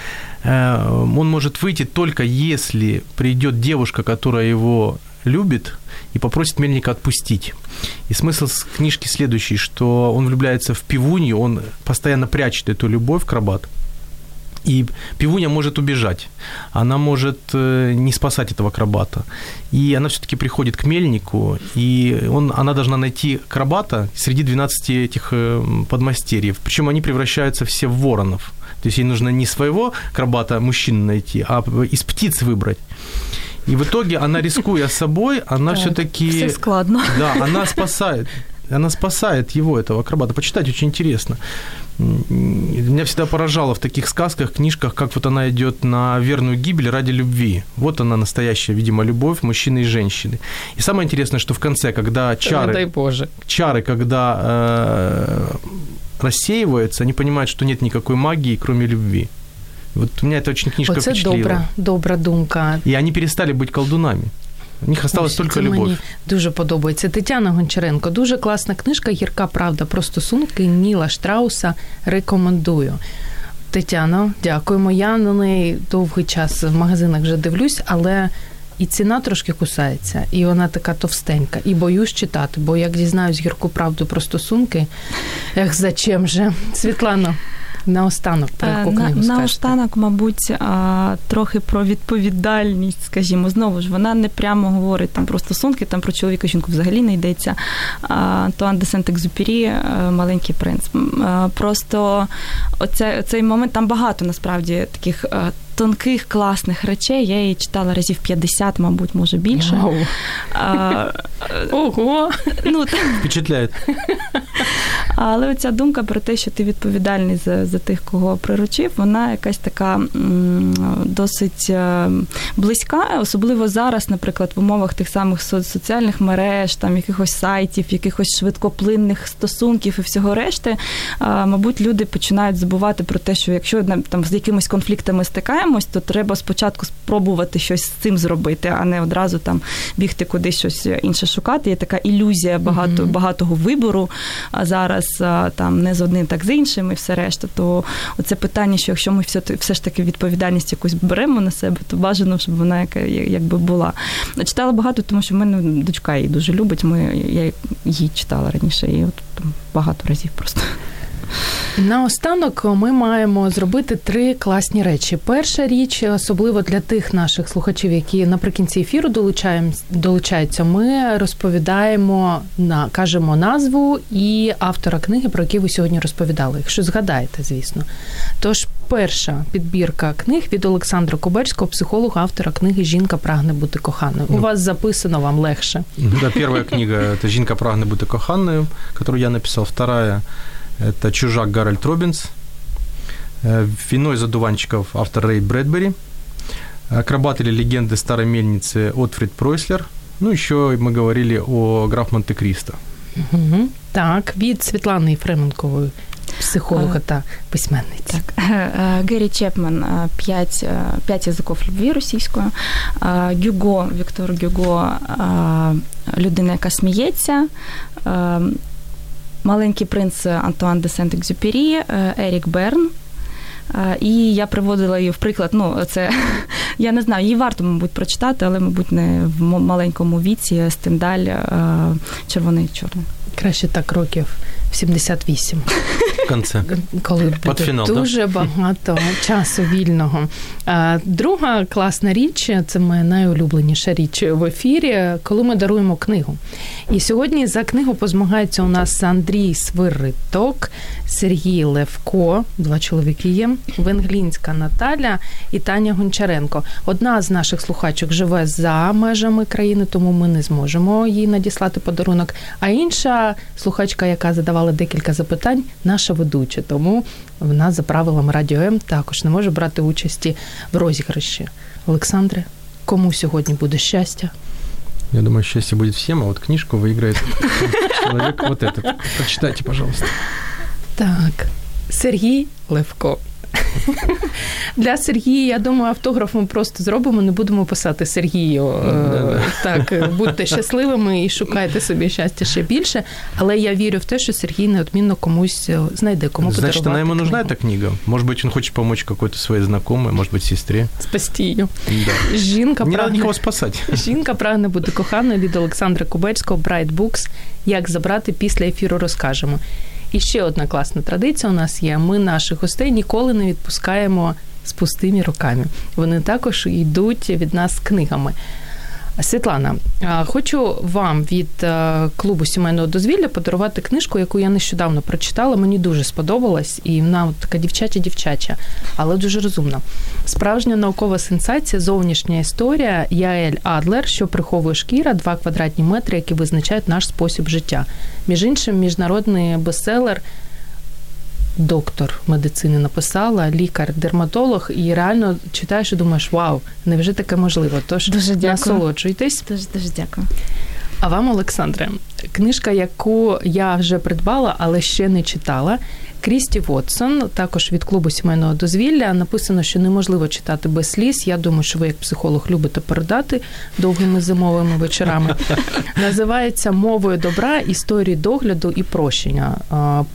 Э, он может выйти только если придет девушка, которая его любит, и попросит мельника отпустить. И смысл книжки следующий, что он влюбляется в пивунью, он постоянно прячет эту любовь к рабат. И пивуня может убежать, она может э, не спасать этого крабата. И она все-таки приходит к мельнику, и он, она должна найти крабата среди 12 этих э, подмастерьев. Причем они превращаются все в воронов. То есть ей нужно не своего крабата мужчину найти, а из птиц выбрать. И в итоге она, рискуя собой, она все-таки... Все складно. Да, она спасает. Она спасает его, этого акробата. Почитать очень интересно. Меня всегда поражало в таких сказках, книжках, как вот она идет на верную гибель ради любви. Вот она настоящая, видимо, любовь мужчины и женщины. И самое интересное, что в конце, когда чары... дай Боже. Чары, когда э, рассеиваются, они понимают, что нет никакой магии, кроме любви. Вот меня эта очень книжка Оце впечатлила. добра, добра думка. И они перестали быть колдунами. У них осталась Ось, тільки любов. Мені дуже подобається. Тетяна Гончаренко. Дуже класна книжка Гірка правда про стосунки Ніла Штрауса. Рекомендую. Тетяно, дякуємо. Я на неї довгий час в магазинах вже дивлюсь, але і ціна трошки кусається, і вона така товстенька. І боюсь читати, бо як дізнаюсь гірку правду про стосунки, ех, зачем же? Світлано, Наостанок про яку книгу на, наостанок, мабуть, трохи про відповідальність, скажімо, знову ж вона не прямо говорить там про стосунки, там про чоловіка жінку взагалі не йдеться. Антуан де Сент-Екзюпері е, маленький принц. Просто оце, цей момент там багато насправді таких е, тонких, класних речей. Я її читала разів 50, мабуть, може більше. Wow. А, Ого! Ну, Впечатляє. Але оця думка про те, що ти відповідальний за за тих, кого приручив, вона якась така м, досить е, близька, особливо зараз, наприклад, в умовах тих самих соціальних мереж, там якихось сайтів, якихось швидкоплинних стосунків і всього решти. Мабуть, люди починають забувати про те, що якщо там з якимись конфліктами стикаємось, то треба спочатку спробувати щось з цим зробити, а не одразу там бігти кудись щось інше шукати. Є така ілюзія багато, багатого вибору А зараз там не з одним, так з іншим, і все решта. То оце питання, що якщо ми все все ж таки відповідальність якусь беремо на себе, то бажано, щоб вона яка якби була. Читала багато, тому що в мене дочка її дуже любить. Ми я її читала раніше, і от там багато разів просто. Наостанок ми маємо зробити три класні речі. Перша річ, особливо для тих наших слухачів, які наприкінці ефіру долучаються, ми розповідаємо на кажемо назву і автора книги, про які ви сьогодні розповідали, якщо згадаєте, звісно. Тож, перша підбірка книг від Олександра Кобельського, психолога, автора книги Жінка прагне бути коханою. У вас записано вам легше. Да, перша книга це Жінка прагне бути коханою, яку я написав. Вторая Это «Чужак» Гарольд Робинс. «Вино из одуванчиков» автор Рэй Брэдбери. «Акробат или легенды старой мельницы» Отфрид Пройслер. Ну, еще мы говорили о граф Монте-Кристо. Угу. Так, від Світлани Єфременкової, психолога та письменниці. Так. Геррі Чепман «П'ять, «П'ять язиков любви» російською. Гюго, Віктор Гюго людина, яка сміється. Е, Маленький принц Антуан де Сент-Екзюпері, Ерік Берн. І я приводила її в приклад. Ну, це я не знаю, її варто, мабуть, прочитати, але, мабуть, не в маленькому віці Стендаль червоний чорний. Краще так років 78. В конце. Коли буде фінал, дуже да? багато часу вільного. Друга класна річ це моя найулюбленіша річ в ефірі, коли ми даруємо книгу. І сьогодні за книгу позмагається у нас Андрій Свириток, Сергій Левко, два чоловіки є, Венглінська Наталя і Таня Гончаренко. Одна з наших слухачок живе за межами країни, тому ми не зможемо їй надіслати подарунок. А інша слухачка, яка задавала декілька запитань, наша ведуча. Тому вона за правилами Радіо М також не може брати участі в розіграші. Олександре, кому сьогодні буде щастя? Я думаю, счастье будет всем, а вот книжку выиграет человек вот этот. Прочитайте, пожалуйста. Так, Сергій Левко. Для Сергія, я думаю, автограф ми просто зробимо, не будемо писати Сергію. Е, так, будьте щасливими і шукайте собі щастя ще більше. Але я вірю в те, що Сергій неодмінно комусь е, знайде, кому Значит, подарувати она ему книгу. нужна эта книга? Может быть, он хочет помочь какой-то своей знакомой, может быть, сестре? Спасти її. Да. Жінка Не надо прагне, никого спасать. жінка прагне бути коханою від Олександра Кубецького, Bright Books. Як забрати після ефіру, розкажемо. І ще одна класна традиція у нас є. Ми наших гостей ніколи не відпускаємо з пустими руками. Вони також йдуть від нас з книгами. Світлана, хочу вам від е, клубу сімейного дозвілля подарувати книжку, яку я нещодавно прочитала. Мені дуже сподобалась, і вона така дівчача-дівчача, але дуже розумна. Справжня наукова сенсація, зовнішня історія Яель Адлер, що приховує шкіра, два квадратні метри, які визначають наш спосіб життя. Між іншим, міжнародний бестселер – доктор медицини написала, лікар-дерматолог, і реально читаєш і думаєш, вау, невже таке можливо? Тож дуже дякую. насолоджуйтесь. Дуже дуже дякую. А вам, Олександре, книжка, яку я вже придбала, але ще не читала. Крісті Вотсон, також від клубу сімейного дозвілля, написано, що неможливо читати без сліз. Я думаю, що ви як психолог любите передати довгими зимовими вечорами. Називається Мовою добра, історії догляду і прощення.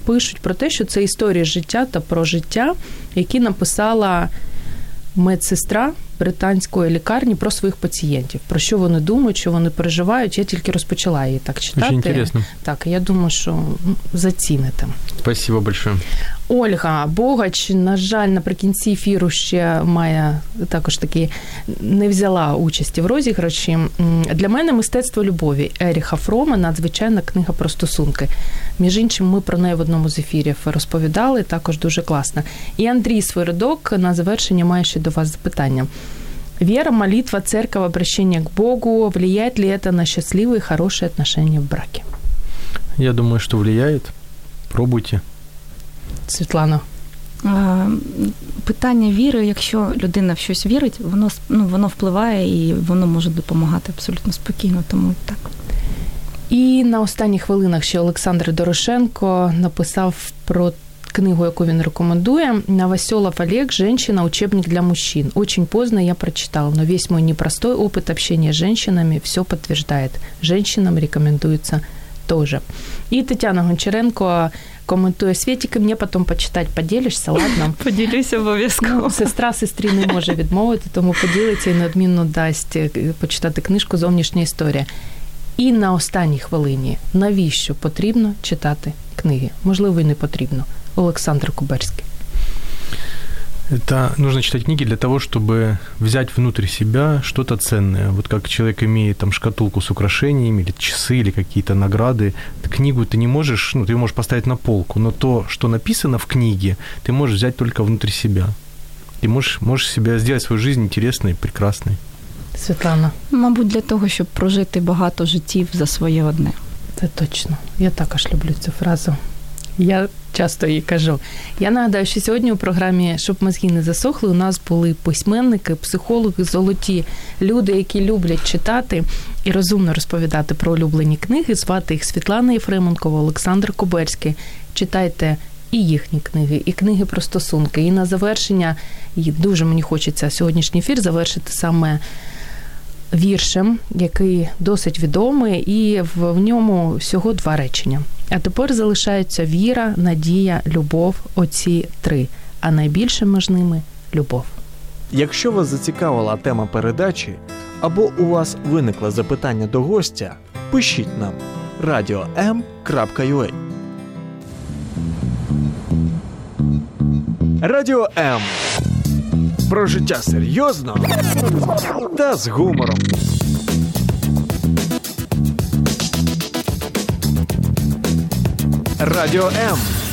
Пишуть про те, що це історії життя та про життя, які написала медсестра британської лікарні про своїх пацієнтів. Про що вони думають, що вони переживають. Я тільки розпочала її так читати. Так, я думаю, що заціните. Спасибо большое. Ольга Богач, на жаль, наприкінці ефіру ще має також таки не взяла участі в розіграші. Для мене мистецтво любові Еріха Фрома надзвичайна книга про стосунки. Між іншим, ми про неї в одному з ефірів розповідали. Також дуже класно. І Андрій Свиридок на завершення має ще до вас запитання. Вера, молитва, церковь, обращение к Богу, влияет ли это на счастливые, хорошие отношения в браке? Я думаю, что влияет. Пробуйте. Світлана. Питання віри, якщо людина в щось вірить, воно ну, воно впливає і воно може допомагати абсолютно спокійно, тому так. І на останніх хвилинах ще Олександр Дорошенко написав про книгу, яку він рекомендує. Новоселов Олег «Женщина. Учебник для мужчин». Очень поздно я прочитал, но весь мой непростой опыт общения с женщинами все подтверждает. Женщинам рекомендуется тоже. І Тетяна Гончаренко коментує Світіки, мені потім почитати, поділишся, ладно? Поділюся обов'язково. Ну, сестра сестрі не може відмовити, тому поділиться і неодмінно дасть е, почитати книжку Зовнішня історія. І на останній хвилині навіщо потрібно читати книги? Можливо, і не потрібно. Олександр Куберський. Это нужно читать книги для того, чтобы взять внутрь себя что-то ценное. Вот как человек имеет там шкатулку с украшениями, или часы, или какие-то награды. Книгу ты не можешь, ну, ты можешь поставить на полку, но то, что написано в книге, ты можешь взять только внутрь себя. Ты можешь, можешь себя сделать свою жизнь интересной, прекрасной. Світлана. Мабуть, для того, щоб прожити багато життів за своє одне. Це точно. Я також люблю цю фразу. Я часто її кажу. Я нагадаю, що сьогодні у програмі Щоб мозги не засохли, у нас були письменники, психологи, золоті люди, які люблять читати і розумно розповідати про улюблені книги. Звати їх Світлана Єфременкова, Олександр Куберський. Читайте. І їхні книги, і книги про стосунки. І на завершення і дуже мені хочеться сьогоднішній ефір завершити саме віршем, який досить відомий, і в ньому всього два речення. А тепер залишаються віра, надія, любов, оці три. А найбільше між ними любов. Якщо вас зацікавила тема передачі або у вас виникло запитання до гостя, пишіть нам radio.m.ua Радіо М. Про життя серйозно та з гумором. Радіо М.